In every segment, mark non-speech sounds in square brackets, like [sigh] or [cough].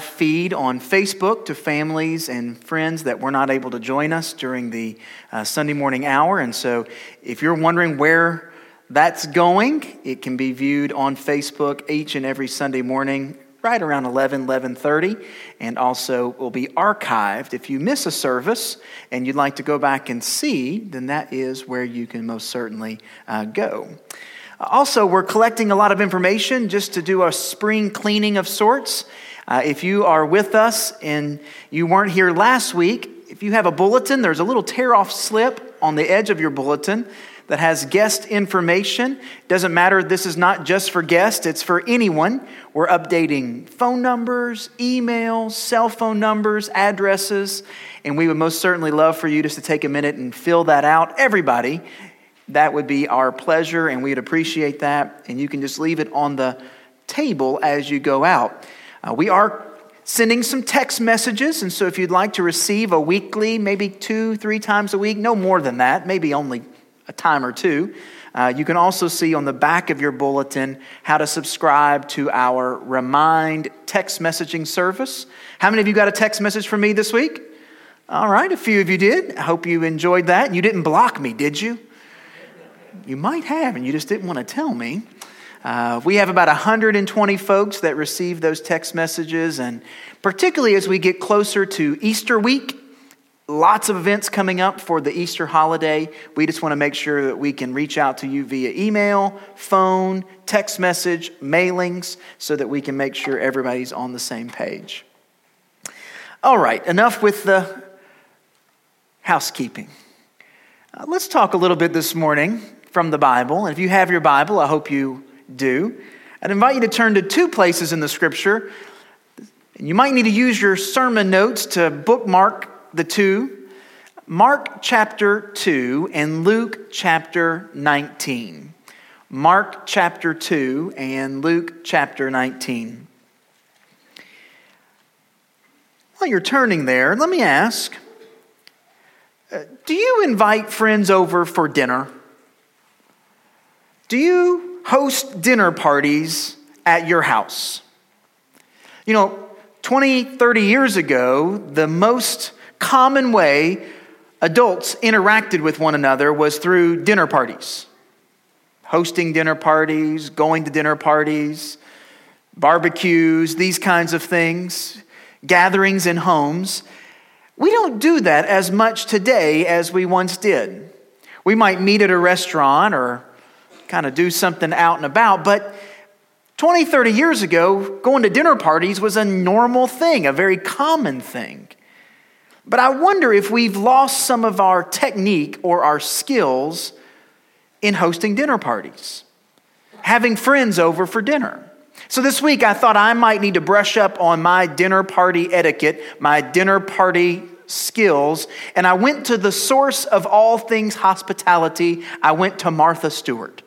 live feed on Facebook to families and friends that were not able to join us during the uh, Sunday morning hour. And so, if you're wondering where that's going, it can be viewed on Facebook each and every Sunday morning right around 11 11.30 and also will be archived if you miss a service and you'd like to go back and see then that is where you can most certainly uh, go also, we're collecting a lot of information just to do a spring cleaning of sorts. Uh, if you are with us and you weren't here last week, if you have a bulletin, there's a little tear off slip on the edge of your bulletin that has guest information. Doesn't matter, this is not just for guests, it's for anyone. We're updating phone numbers, emails, cell phone numbers, addresses, and we would most certainly love for you just to take a minute and fill that out. Everybody, that would be our pleasure, and we'd appreciate that. And you can just leave it on the table as you go out. Uh, we are sending some text messages, and so if you'd like to receive a weekly, maybe two, three times a week, no more than that, maybe only a time or two. Uh, you can also see on the back of your bulletin how to subscribe to our Remind text messaging service. How many of you got a text message from me this week? All right, a few of you did. I hope you enjoyed that. You didn't block me, did you? You might have, and you just didn't want to tell me. Uh, we have about 120 folks that receive those text messages, and particularly as we get closer to Easter week, lots of events coming up for the Easter holiday. We just want to make sure that we can reach out to you via email, phone, text message, mailings, so that we can make sure everybody's on the same page. All right, enough with the housekeeping. Uh, let's talk a little bit this morning from the Bible. And if you have your Bible, I hope you do. I'd invite you to turn to two places in the scripture. And you might need to use your sermon notes to bookmark the two Mark chapter 2 and Luke chapter 19. Mark chapter 2 and Luke chapter 19. While you're turning there, let me ask uh, do you invite friends over for dinner? Do you host dinner parties at your house? You know, 20, 30 years ago, the most common way adults interacted with one another was through dinner parties. Hosting dinner parties, going to dinner parties, barbecues, these kinds of things, gatherings in homes. We don't do that as much today as we once did. We might meet at a restaurant or kind of do something out and about. But 20, 30 years ago, going to dinner parties was a normal thing, a very common thing. But I wonder if we've lost some of our technique or our skills in hosting dinner parties, having friends over for dinner. So this week, I thought I might need to brush up on my dinner party etiquette, my dinner party skills, and I went to the source of all things hospitality. I went to Martha Stewart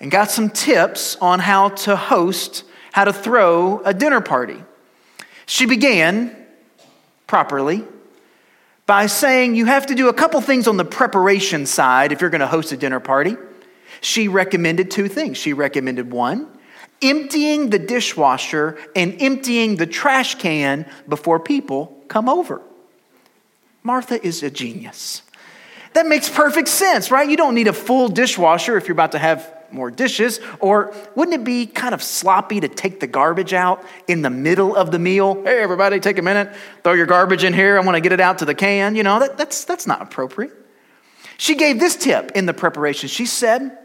and got some tips on how to host, how to throw a dinner party. She began properly by saying you have to do a couple things on the preparation side if you're going to host a dinner party. She recommended two things. She recommended one, emptying the dishwasher and emptying the trash can before people come over. Martha is a genius. That makes perfect sense, right? You don't need a full dishwasher if you're about to have more dishes? Or wouldn't it be kind of sloppy to take the garbage out in the middle of the meal? Hey, everybody, take a minute, throw your garbage in here. I want to get it out to the can. You know, that, that's, that's not appropriate. She gave this tip in the preparation. She said,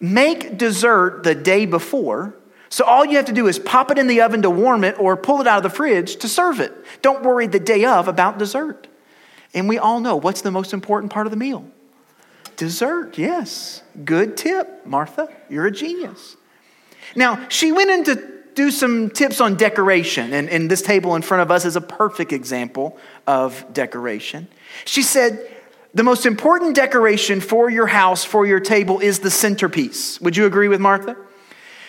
make dessert the day before. So all you have to do is pop it in the oven to warm it or pull it out of the fridge to serve it. Don't worry the day of about dessert. And we all know what's the most important part of the meal Dessert, yes. Good tip, Martha. You're a genius. Now, she went in to do some tips on decoration, and, and this table in front of us is a perfect example of decoration. She said, the most important decoration for your house, for your table, is the centerpiece. Would you agree with Martha?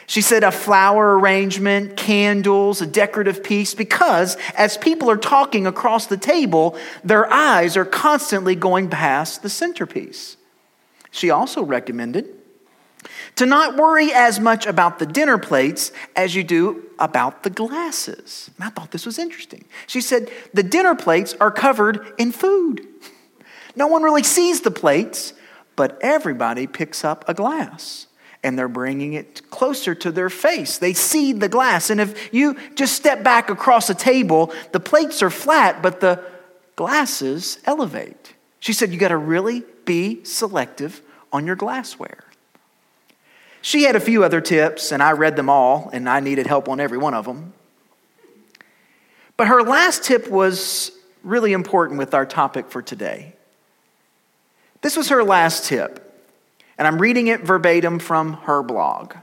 She said a flower arrangement, candles, a decorative piece, because as people are talking across the table, their eyes are constantly going past the centerpiece. She also recommended To not worry as much about the dinner plates as you do about the glasses. And I thought this was interesting. She said, The dinner plates are covered in food. No one really sees the plates, but everybody picks up a glass and they're bringing it closer to their face. They see the glass. And if you just step back across a table, the plates are flat, but the glasses elevate. She said, You got to really be selective on your glassware. She had a few other tips, and I read them all, and I needed help on every one of them. But her last tip was really important with our topic for today. This was her last tip, and I'm reading it verbatim from her blog.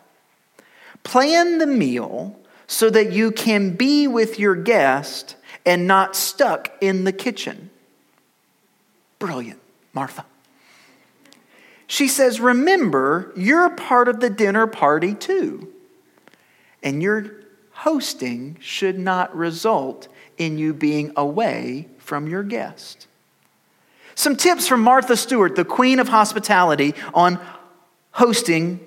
Plan the meal so that you can be with your guest and not stuck in the kitchen. Brilliant, Martha. She says, Remember, you're part of the dinner party too. And your hosting should not result in you being away from your guest. Some tips from Martha Stewart, the queen of hospitality, on hosting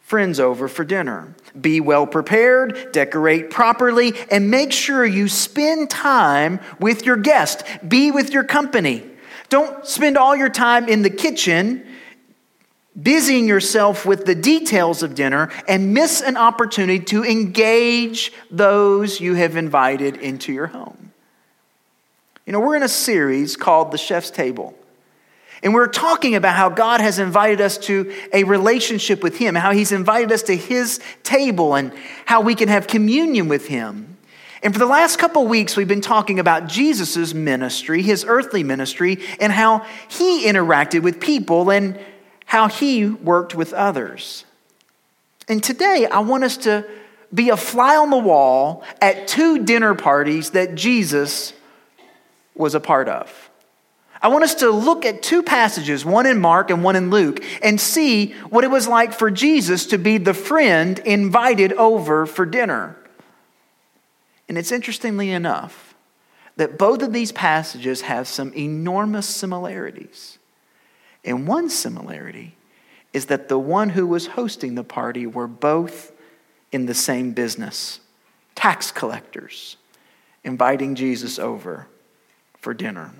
friends over for dinner. Be well prepared, decorate properly, and make sure you spend time with your guest. Be with your company. Don't spend all your time in the kitchen busying yourself with the details of dinner and miss an opportunity to engage those you have invited into your home. You know, we're in a series called The Chef's Table. And we're talking about how God has invited us to a relationship with Him, how He's invited us to His table, and how we can have communion with Him. And for the last couple weeks, we've been talking about Jesus' ministry, His earthly ministry, and how He interacted with people and how He worked with others. And today, I want us to be a fly on the wall at two dinner parties that Jesus was a part of. I want us to look at two passages, one in Mark and one in Luke, and see what it was like for Jesus to be the friend invited over for dinner. And it's interestingly enough that both of these passages have some enormous similarities. And one similarity is that the one who was hosting the party were both in the same business tax collectors, inviting Jesus over for dinner.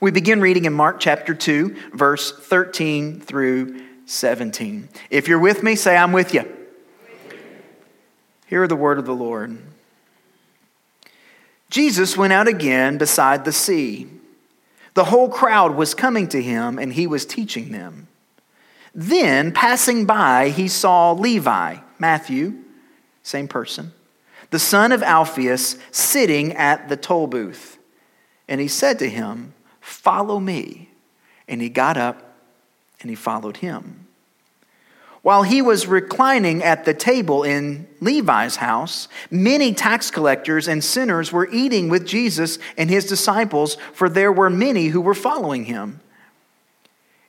We begin reading in Mark chapter 2, verse 13 through 17. If you're with me, say, I'm with you. Hear the word of the Lord. Jesus went out again beside the sea. The whole crowd was coming to him, and he was teaching them. Then, passing by, he saw Levi, Matthew, same person, the son of Alphaeus, sitting at the toll booth. And he said to him, Follow me. And he got up and he followed him. While he was reclining at the table in Levi's house, many tax collectors and sinners were eating with Jesus and his disciples, for there were many who were following him.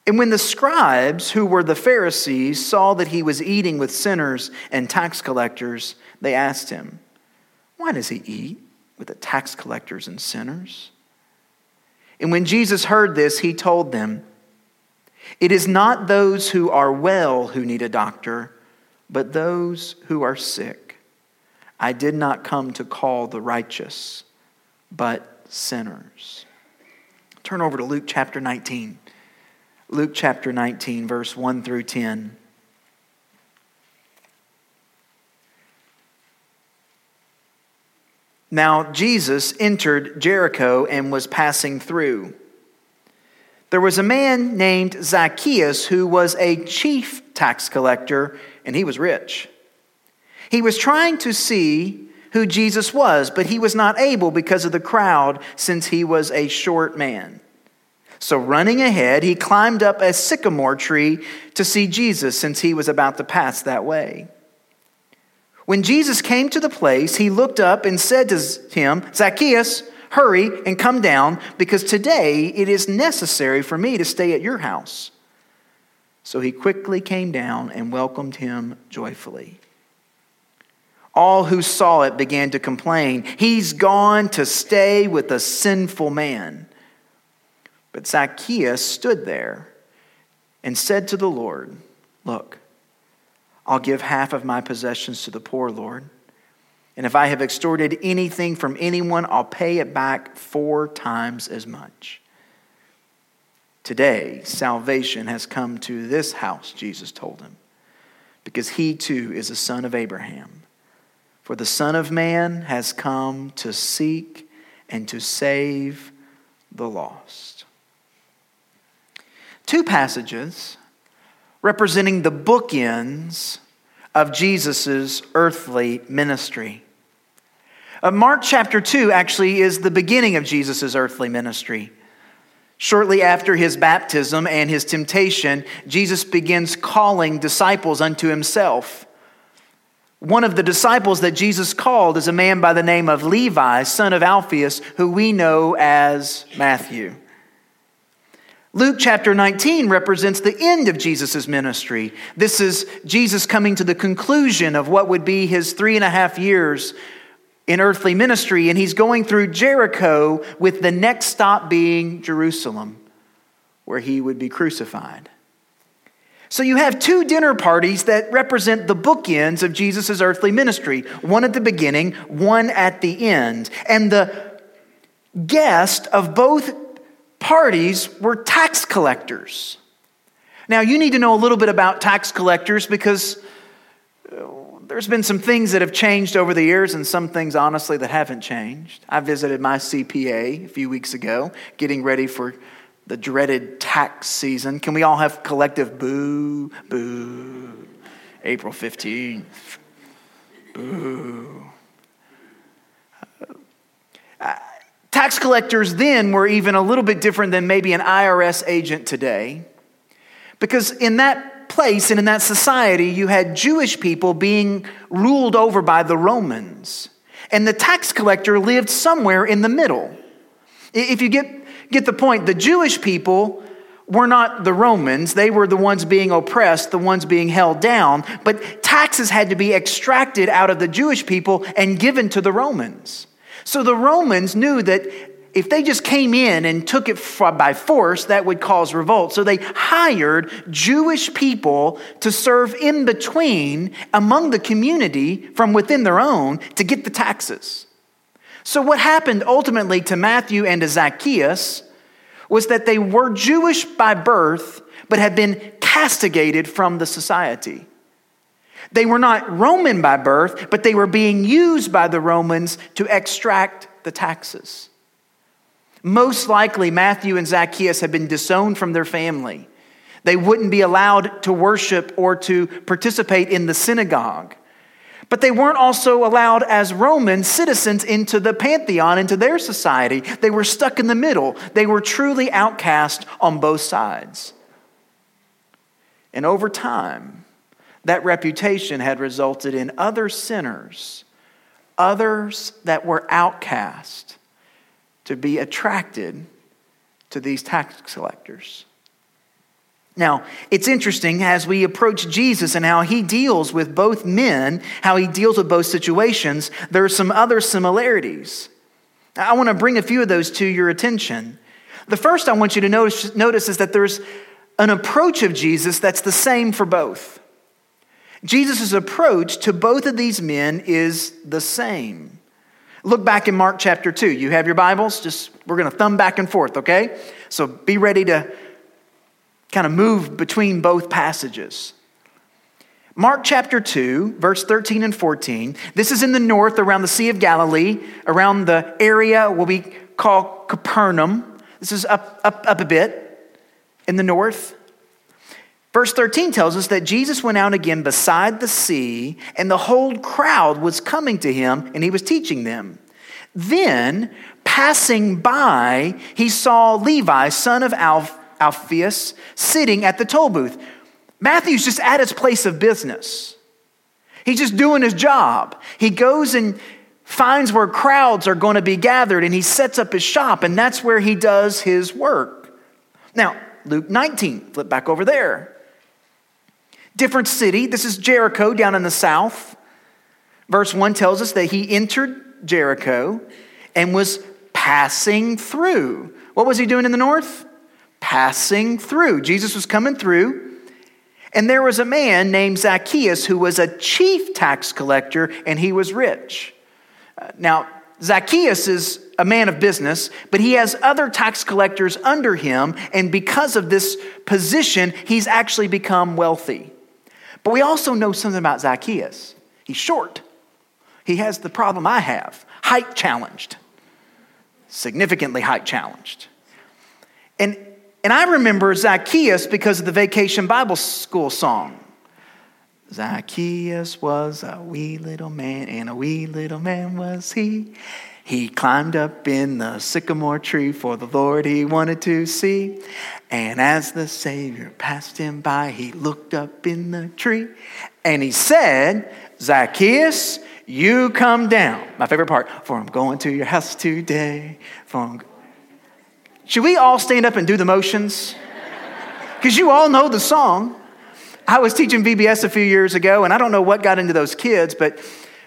And when the scribes, who were the Pharisees, saw that he was eating with sinners and tax collectors, they asked him, Why does he eat with the tax collectors and sinners? And when Jesus heard this, he told them, It is not those who are well who need a doctor, but those who are sick. I did not come to call the righteous, but sinners. Turn over to Luke chapter 19. Luke chapter 19, verse 1 through 10. Now, Jesus entered Jericho and was passing through. There was a man named Zacchaeus who was a chief tax collector, and he was rich. He was trying to see who Jesus was, but he was not able because of the crowd, since he was a short man. So, running ahead, he climbed up a sycamore tree to see Jesus, since he was about to pass that way. When Jesus came to the place, he looked up and said to him, Zacchaeus, hurry and come down, because today it is necessary for me to stay at your house. So he quickly came down and welcomed him joyfully. All who saw it began to complain, He's gone to stay with a sinful man. But Zacchaeus stood there and said to the Lord, Look, I'll give half of my possessions to the poor, Lord. And if I have extorted anything from anyone, I'll pay it back four times as much. Today, salvation has come to this house, Jesus told him, because he too is a son of Abraham. For the Son of Man has come to seek and to save the lost. Two passages representing the bookends of Jesus' earthly ministry. Uh, Mark chapter 2 actually is the beginning of Jesus' earthly ministry. Shortly after his baptism and his temptation, Jesus begins calling disciples unto himself. One of the disciples that Jesus called is a man by the name of Levi, son of Alphaeus, who we know as Matthew. Luke chapter 19 represents the end of Jesus' ministry. This is Jesus coming to the conclusion of what would be his three and a half years in earthly ministry, and he's going through Jericho with the next stop being Jerusalem, where he would be crucified. So you have two dinner parties that represent the bookends of Jesus' earthly ministry one at the beginning, one at the end. And the guest of both parties were tax collectors. Now, you need to know a little bit about tax collectors because uh, there's been some things that have changed over the years and some things, honestly, that haven't changed. I visited my CPA a few weeks ago, getting ready for the dreaded tax season. Can we all have collective boo, boo? April 15th. Boo. Uh, Tax collectors then were even a little bit different than maybe an IRS agent today. Because in that place and in that society, you had Jewish people being ruled over by the Romans. And the tax collector lived somewhere in the middle. If you get, get the point, the Jewish people were not the Romans. They were the ones being oppressed, the ones being held down. But taxes had to be extracted out of the Jewish people and given to the Romans. So the Romans knew that if they just came in and took it by force, that would cause revolt. So they hired Jewish people to serve in between among the community from within their own to get the taxes. So, what happened ultimately to Matthew and to Zacchaeus was that they were Jewish by birth, but had been castigated from the society. They were not Roman by birth, but they were being used by the Romans to extract the taxes. Most likely, Matthew and Zacchaeus had been disowned from their family. They wouldn't be allowed to worship or to participate in the synagogue. But they weren't also allowed as Roman citizens into the pantheon, into their society. They were stuck in the middle. They were truly outcast on both sides. And over time, that reputation had resulted in other sinners, others that were outcast, to be attracted to these tax collectors. Now, it's interesting as we approach Jesus and how he deals with both men, how he deals with both situations, there are some other similarities. I want to bring a few of those to your attention. The first I want you to notice, notice is that there's an approach of Jesus that's the same for both. Jesus' approach to both of these men is the same. Look back in Mark chapter 2. You have your Bibles? Just we're going to thumb back and forth, okay? So be ready to kind of move between both passages. Mark chapter 2, verse 13 and 14. This is in the north around the Sea of Galilee, around the area what we call Capernaum. This is up, up, up a bit in the north. Verse 13 tells us that Jesus went out again beside the sea, and the whole crowd was coming to him, and he was teaching them. Then, passing by, he saw Levi, son of Alph- Alphaeus, sitting at the toll booth. Matthew's just at his place of business. He's just doing his job. He goes and finds where crowds are going to be gathered, and he sets up his shop, and that's where he does his work. Now, Luke 19, flip back over there. Different city. This is Jericho down in the south. Verse 1 tells us that he entered Jericho and was passing through. What was he doing in the north? Passing through. Jesus was coming through. And there was a man named Zacchaeus who was a chief tax collector and he was rich. Uh, now, Zacchaeus is a man of business, but he has other tax collectors under him, and because of this position, he's actually become wealthy. But we also know something about Zacchaeus. He's short. He has the problem I have height challenged, significantly height challenged. And, and I remember Zacchaeus because of the Vacation Bible School song. Zacchaeus was a wee little man, and a wee little man was he. He climbed up in the sycamore tree for the Lord he wanted to see. And as the Savior passed him by, he looked up in the tree and he said, Zacchaeus, you come down. My favorite part, for I'm going to your house today. For I'm... Should we all stand up and do the motions? Because you all know the song. I was teaching VBS a few years ago, and I don't know what got into those kids, but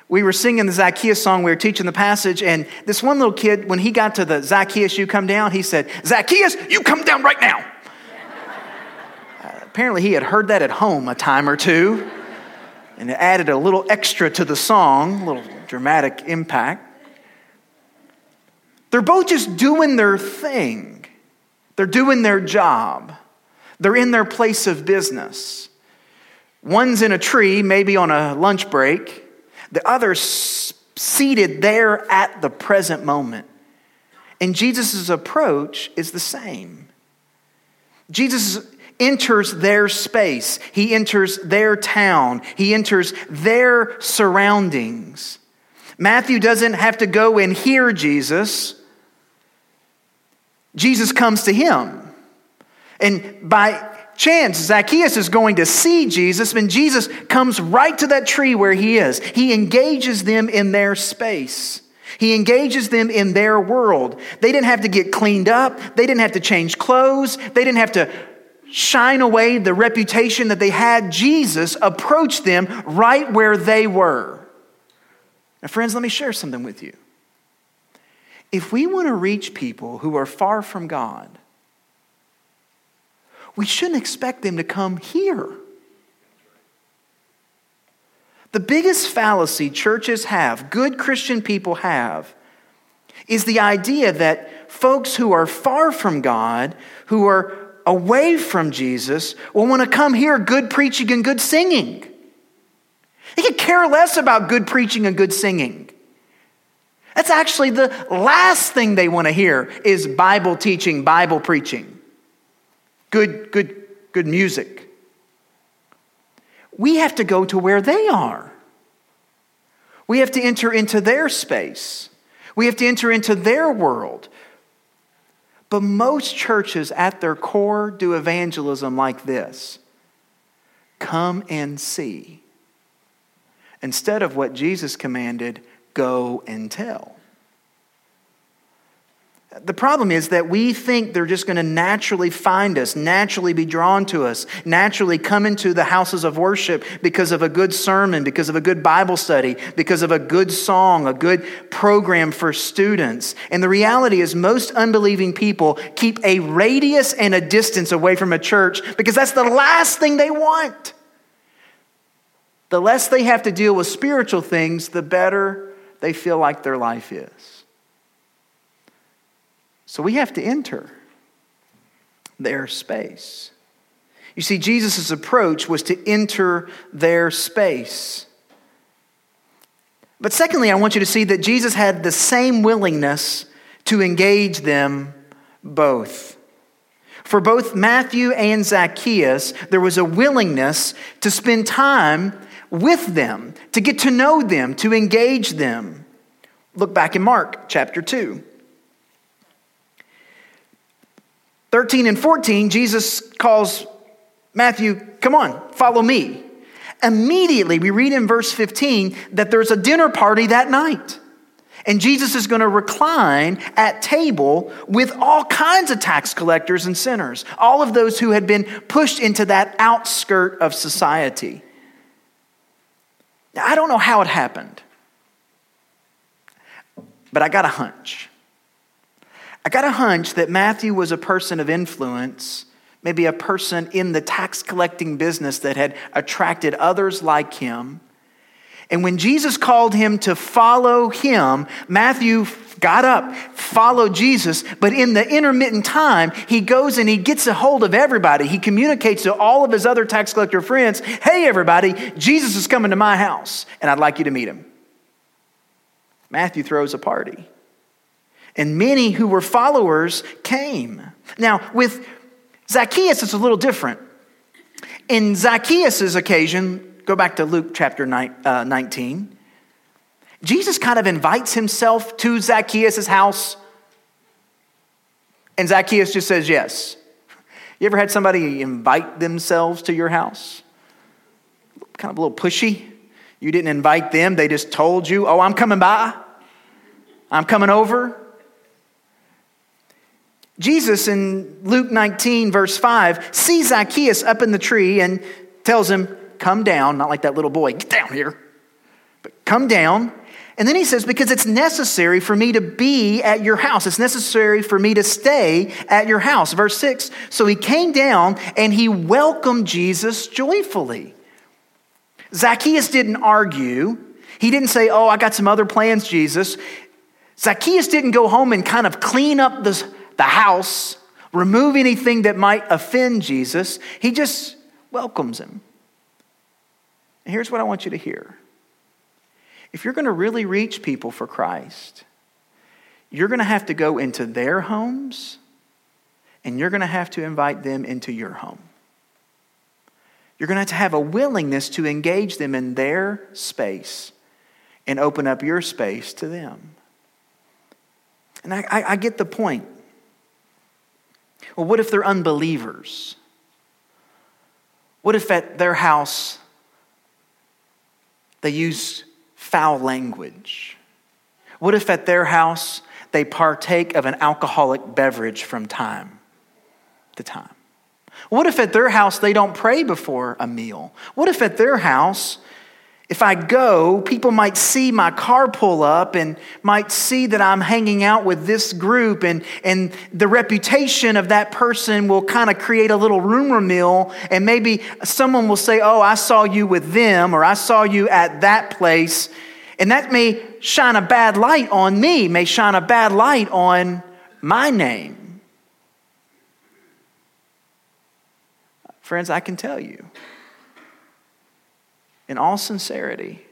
we were singing the Zacchaeus song. We were teaching the passage, and this one little kid, when he got to the Zacchaeus, you come down, he said, Zacchaeus, you come down right now. uh, apparently, he had heard that at home a time or two, and it added a little extra to the song, a little dramatic impact. They're both just doing their thing, they're doing their job, they're in their place of business. One's in a tree, maybe on a lunch break. The other seated there at the present moment. And Jesus' approach is the same. Jesus enters their space, he enters their town, he enters their surroundings. Matthew doesn't have to go and hear Jesus, Jesus comes to him. And by chance Zacchaeus is going to see Jesus, and Jesus comes right to that tree where he is. He engages them in their space. He engages them in their world. They didn't have to get cleaned up. They didn't have to change clothes. They didn't have to shine away the reputation that they had. Jesus approached them right where they were. Now, friends, let me share something with you. If we want to reach people who are far from God, we shouldn't expect them to come here. The biggest fallacy churches have, good Christian people have, is the idea that folks who are far from God, who are away from Jesus, will want to come hear good preaching and good singing. They could care less about good preaching and good singing. That's actually the last thing they want to hear is Bible teaching, Bible preaching good, good, good music. We have to go to where they are. We have to enter into their space. We have to enter into their world. But most churches at their core do evangelism like this come and see. Instead of what Jesus commanded, go and tell. The problem is that we think they're just going to naturally find us, naturally be drawn to us, naturally come into the houses of worship because of a good sermon, because of a good Bible study, because of a good song, a good program for students. And the reality is, most unbelieving people keep a radius and a distance away from a church because that's the last thing they want. The less they have to deal with spiritual things, the better they feel like their life is. So we have to enter their space. You see, Jesus' approach was to enter their space. But secondly, I want you to see that Jesus had the same willingness to engage them both. For both Matthew and Zacchaeus, there was a willingness to spend time with them, to get to know them, to engage them. Look back in Mark chapter 2. 13 and 14, Jesus calls Matthew, Come on, follow me. Immediately, we read in verse 15 that there's a dinner party that night. And Jesus is going to recline at table with all kinds of tax collectors and sinners, all of those who had been pushed into that outskirt of society. Now, I don't know how it happened, but I got a hunch. I got a hunch that Matthew was a person of influence maybe a person in the tax collecting business that had attracted others like him. And when Jesus called him to follow him, Matthew got up, followed Jesus, but in the intermittent time, he goes and he gets a hold of everybody. He communicates to all of his other tax collector friends Hey, everybody, Jesus is coming to my house, and I'd like you to meet him. Matthew throws a party. And many who were followers came. Now, with Zacchaeus, it's a little different. In Zacchaeus' occasion, go back to Luke chapter uh, 19, Jesus kind of invites himself to Zacchaeus' house, and Zacchaeus just says yes. You ever had somebody invite themselves to your house? Kind of a little pushy. You didn't invite them, they just told you, oh, I'm coming by, I'm coming over. Jesus in Luke 19, verse 5, sees Zacchaeus up in the tree and tells him, Come down, not like that little boy, get down here, but come down. And then he says, Because it's necessary for me to be at your house. It's necessary for me to stay at your house. Verse 6 So he came down and he welcomed Jesus joyfully. Zacchaeus didn't argue. He didn't say, Oh, I got some other plans, Jesus. Zacchaeus didn't go home and kind of clean up the, the house, remove anything that might offend Jesus. He just welcomes him. And here's what I want you to hear if you're going to really reach people for Christ, you're going to have to go into their homes and you're going to have to invite them into your home. You're going to have to have a willingness to engage them in their space and open up your space to them. And I, I, I get the point. Well, what if they're unbelievers? What if at their house they use foul language? What if at their house they partake of an alcoholic beverage from time to time? What if at their house they don't pray before a meal? What if at their house if I go, people might see my car pull up and might see that I'm hanging out with this group, and, and the reputation of that person will kind of create a little rumor mill. And maybe someone will say, Oh, I saw you with them, or I saw you at that place. And that may shine a bad light on me, may shine a bad light on my name. Friends, I can tell you in all sincerity.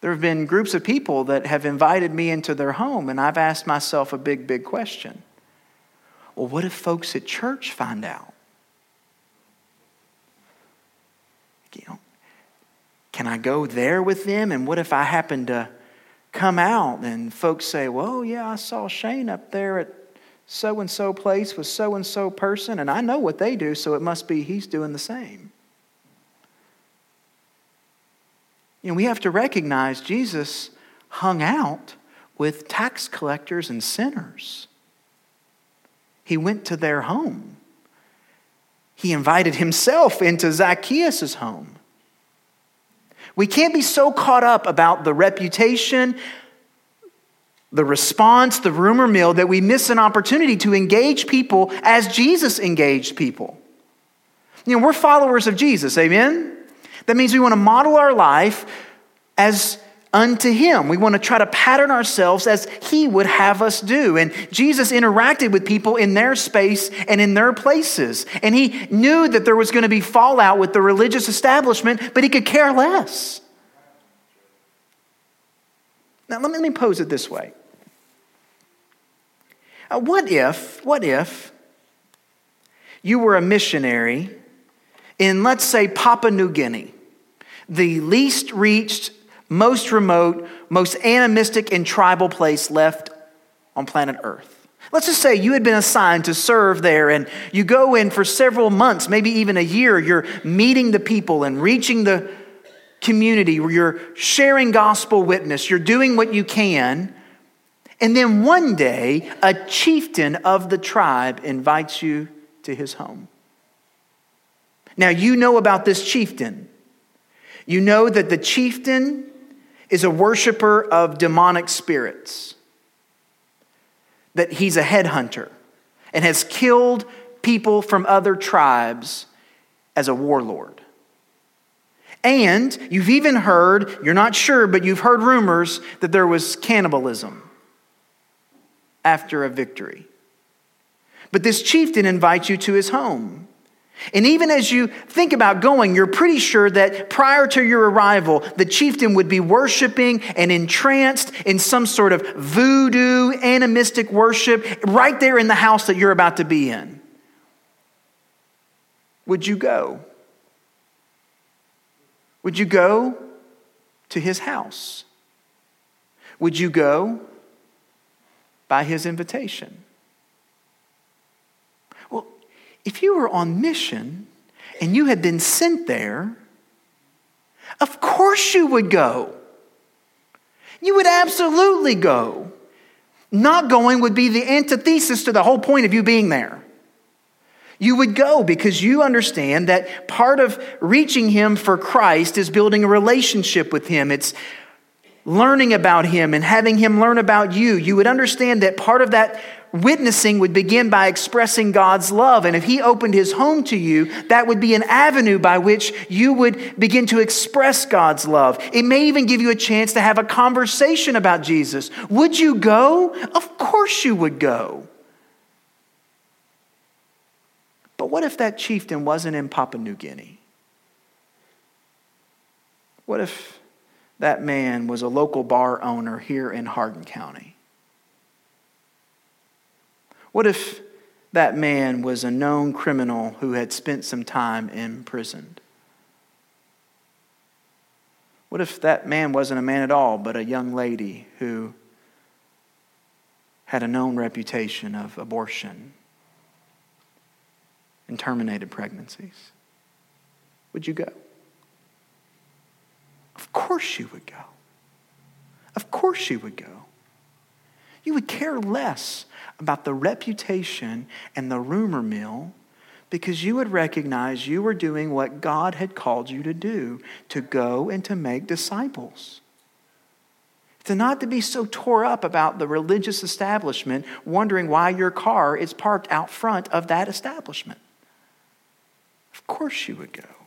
There have been groups of people that have invited me into their home, and I've asked myself a big, big question. Well, what if folks at church find out? You know, can I go there with them? And what if I happen to come out and folks say, well, yeah, I saw Shane up there at so and so place with so and so person, and I know what they do, so it must be he's doing the same. You know, we have to recognize Jesus hung out with tax collectors and sinners. He went to their home. He invited himself into Zacchaeus' home. We can't be so caught up about the reputation, the response, the rumor mill that we miss an opportunity to engage people as Jesus engaged people. You know, we're followers of Jesus, amen? That means we want to model our life as unto him. We want to try to pattern ourselves as he would have us do. And Jesus interacted with people in their space and in their places. And he knew that there was going to be fallout with the religious establishment, but he could care less. Now, let me let me pose it this way. Uh, what if, what if you were a missionary in, let's say, Papua New Guinea, the least reached, most remote, most animistic and tribal place left on planet Earth. Let's just say you had been assigned to serve there and you go in for several months, maybe even a year. You're meeting the people and reaching the community where you're sharing gospel witness. You're doing what you can. And then one day, a chieftain of the tribe invites you to his home. Now, you know about this chieftain. You know that the chieftain is a worshiper of demonic spirits, that he's a headhunter and has killed people from other tribes as a warlord. And you've even heard, you're not sure, but you've heard rumors that there was cannibalism after a victory. But this chieftain invites you to his home. And even as you think about going, you're pretty sure that prior to your arrival, the chieftain would be worshiping and entranced in some sort of voodoo, animistic worship right there in the house that you're about to be in. Would you go? Would you go to his house? Would you go by his invitation? If you were on mission and you had been sent there, of course you would go. You would absolutely go. Not going would be the antithesis to the whole point of you being there. You would go because you understand that part of reaching Him for Christ is building a relationship with Him. It's learning about Him and having Him learn about you. You would understand that part of that witnessing would begin by expressing God's love. And if He opened His home to you, that would be an avenue by which you would begin to express God's love. It may even give you a chance to have a conversation about Jesus. Would you go? Of course you would go. But what if that chieftain wasn't in Papua New Guinea? What if that man was a local bar owner here in Hardin County? What if that man was a known criminal who had spent some time imprisoned? What if that man wasn't a man at all, but a young lady who had a known reputation of abortion and terminated pregnancies? Would you go? Of course you would go. Of course you would go. You would care less about the reputation and the rumor mill because you would recognize you were doing what God had called you to do to go and to make disciples. To not to be so tore up about the religious establishment, wondering why your car is parked out front of that establishment. Of course you would go.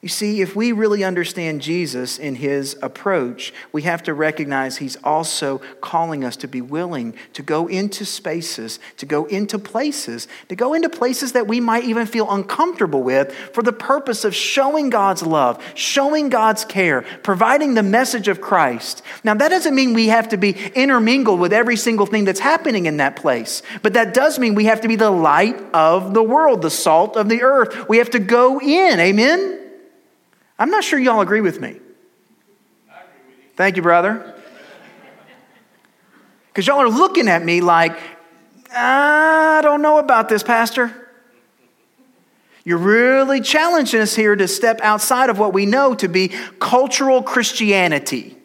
You see, if we really understand Jesus in his approach, we have to recognize he's also calling us to be willing to go into spaces, to go into places, to go into places that we might even feel uncomfortable with for the purpose of showing God's love, showing God's care, providing the message of Christ. Now, that doesn't mean we have to be intermingled with every single thing that's happening in that place, but that does mean we have to be the light of the world, the salt of the earth. We have to go in. Amen? I'm not sure y'all agree with me. Thank you, brother. Because y'all are looking at me like, I don't know about this, Pastor. You're really challenging us here to step outside of what we know to be cultural Christianity,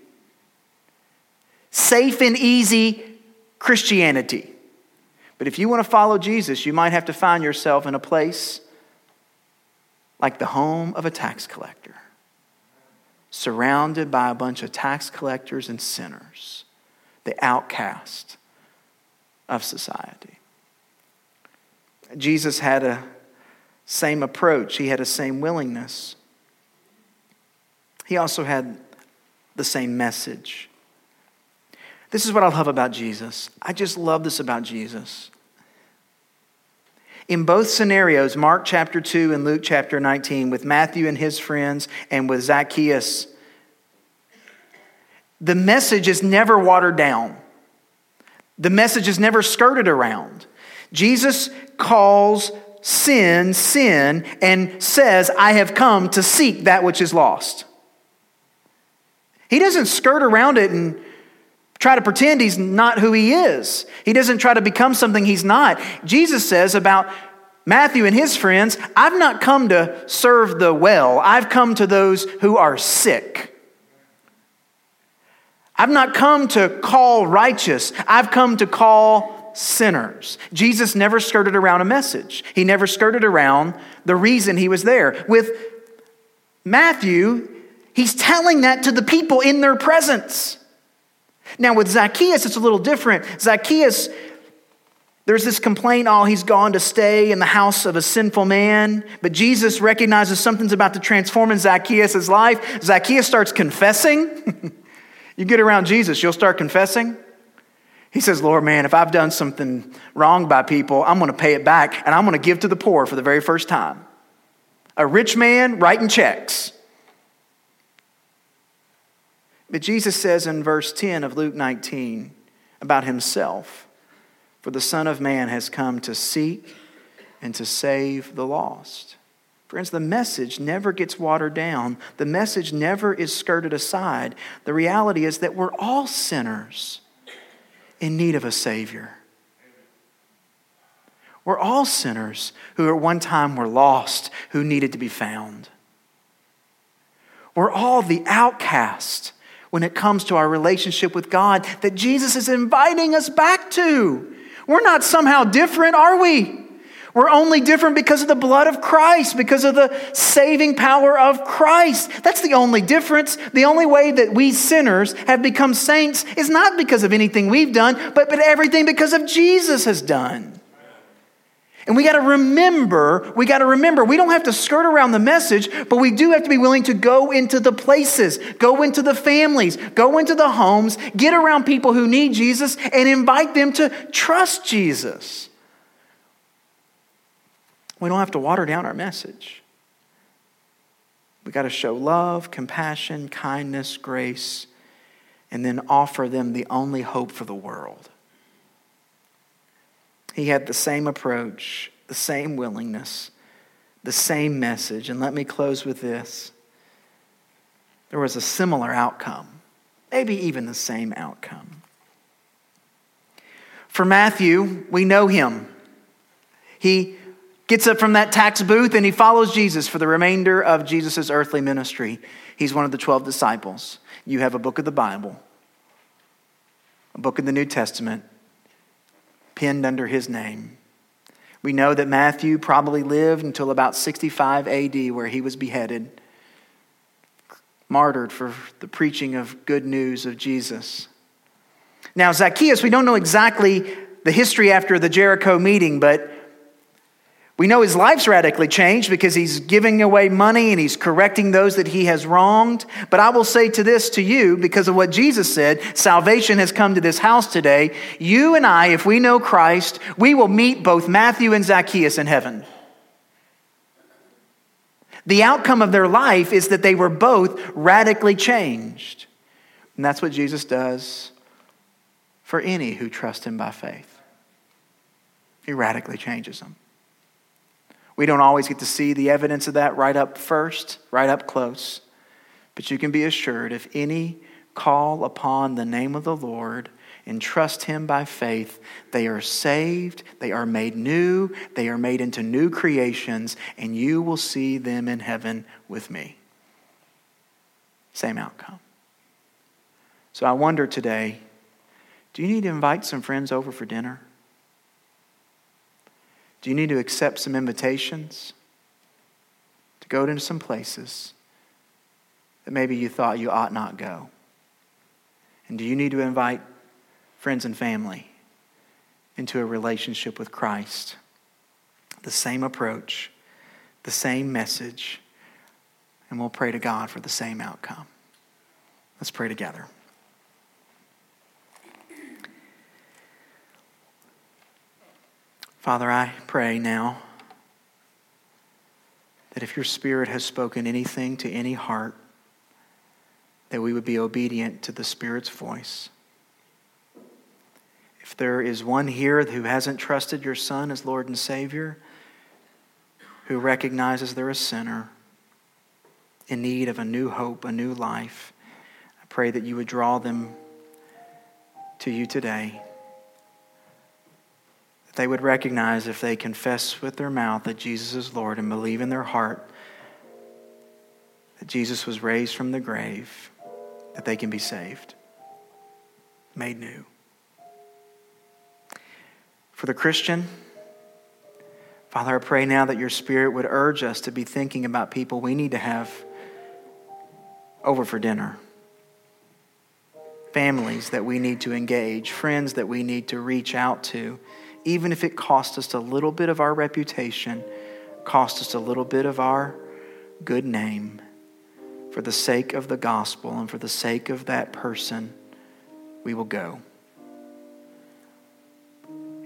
safe and easy Christianity. But if you want to follow Jesus, you might have to find yourself in a place like the home of a tax collector surrounded by a bunch of tax collectors and sinners, the outcast of society. Jesus had a same approach, he had a same willingness. He also had the same message. This is what I love about Jesus. I just love this about Jesus. In both scenarios, Mark chapter 2 and Luke chapter 19, with Matthew and his friends and with Zacchaeus, the message is never watered down. The message is never skirted around. Jesus calls sin sin and says, I have come to seek that which is lost. He doesn't skirt around it and try to pretend he's not who he is. He doesn't try to become something he's not. Jesus says about Matthew and his friends, I've not come to serve the well, I've come to those who are sick. I've not come to call righteous, I've come to call sinners. Jesus never skirted around a message, he never skirted around the reason he was there. With Matthew, he's telling that to the people in their presence. Now, with Zacchaeus, it's a little different. Zacchaeus There's this complaint, oh, he's gone to stay in the house of a sinful man. But Jesus recognizes something's about to transform in Zacchaeus' life. Zacchaeus starts confessing. [laughs] you get around Jesus, you'll start confessing. He says, Lord, man, if I've done something wrong by people, I'm going to pay it back and I'm going to give to the poor for the very first time. A rich man writing checks. But Jesus says in verse 10 of Luke 19 about himself, for the Son of Man has come to seek and to save the lost. Friends, the message never gets watered down. The message never is skirted aside. The reality is that we're all sinners in need of a Savior. We're all sinners who at one time were lost, who needed to be found. We're all the outcast when it comes to our relationship with God that Jesus is inviting us back to. We're not somehow different, are we? We're only different because of the blood of Christ, because of the saving power of Christ. That's the only difference. The only way that we sinners have become saints is not because of anything we've done, but, but everything because of Jesus has done. And we got to remember, we got to remember, we don't have to skirt around the message, but we do have to be willing to go into the places, go into the families, go into the homes, get around people who need Jesus, and invite them to trust Jesus. We don't have to water down our message. We got to show love, compassion, kindness, grace, and then offer them the only hope for the world. He had the same approach, the same willingness, the same message. And let me close with this there was a similar outcome, maybe even the same outcome. For Matthew, we know him. He gets up from that tax booth and he follows Jesus for the remainder of Jesus' earthly ministry. He's one of the 12 disciples. You have a book of the Bible, a book of the New Testament penned under his name. We know that Matthew probably lived until about 65 AD, where he was beheaded, martyred for the preaching of good news of Jesus. Now, Zacchaeus, we don't know exactly the history after the Jericho meeting, but we know his life's radically changed because he's giving away money and he's correcting those that he has wronged. But I will say to this to you, because of what Jesus said, salvation has come to this house today. You and I, if we know Christ, we will meet both Matthew and Zacchaeus in heaven. The outcome of their life is that they were both radically changed. And that's what Jesus does for any who trust him by faith. He radically changes them. We don't always get to see the evidence of that right up first, right up close. But you can be assured if any call upon the name of the Lord and trust Him by faith, they are saved, they are made new, they are made into new creations, and you will see them in heaven with me. Same outcome. So I wonder today do you need to invite some friends over for dinner? Do you need to accept some invitations to go to some places that maybe you thought you ought not go? And do you need to invite friends and family into a relationship with Christ? The same approach, the same message, and we'll pray to God for the same outcome. Let's pray together. Father, I pray now that if your Spirit has spoken anything to any heart, that we would be obedient to the Spirit's voice. If there is one here who hasn't trusted your Son as Lord and Savior, who recognizes they're a sinner in need of a new hope, a new life, I pray that you would draw them to you today they would recognize if they confess with their mouth that Jesus is Lord and believe in their heart that Jesus was raised from the grave, that they can be saved, made new. For the Christian, Father, I pray now that your Spirit would urge us to be thinking about people we need to have over for dinner, families that we need to engage, friends that we need to reach out to even if it cost us a little bit of our reputation, cost us a little bit of our good name, for the sake of the gospel and for the sake of that person, we will go.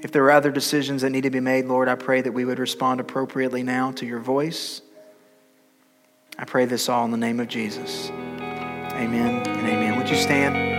If there are other decisions that need to be made, Lord, I pray that we would respond appropriately now to your voice. I pray this all in the name of Jesus. Amen and amen. Would you stand?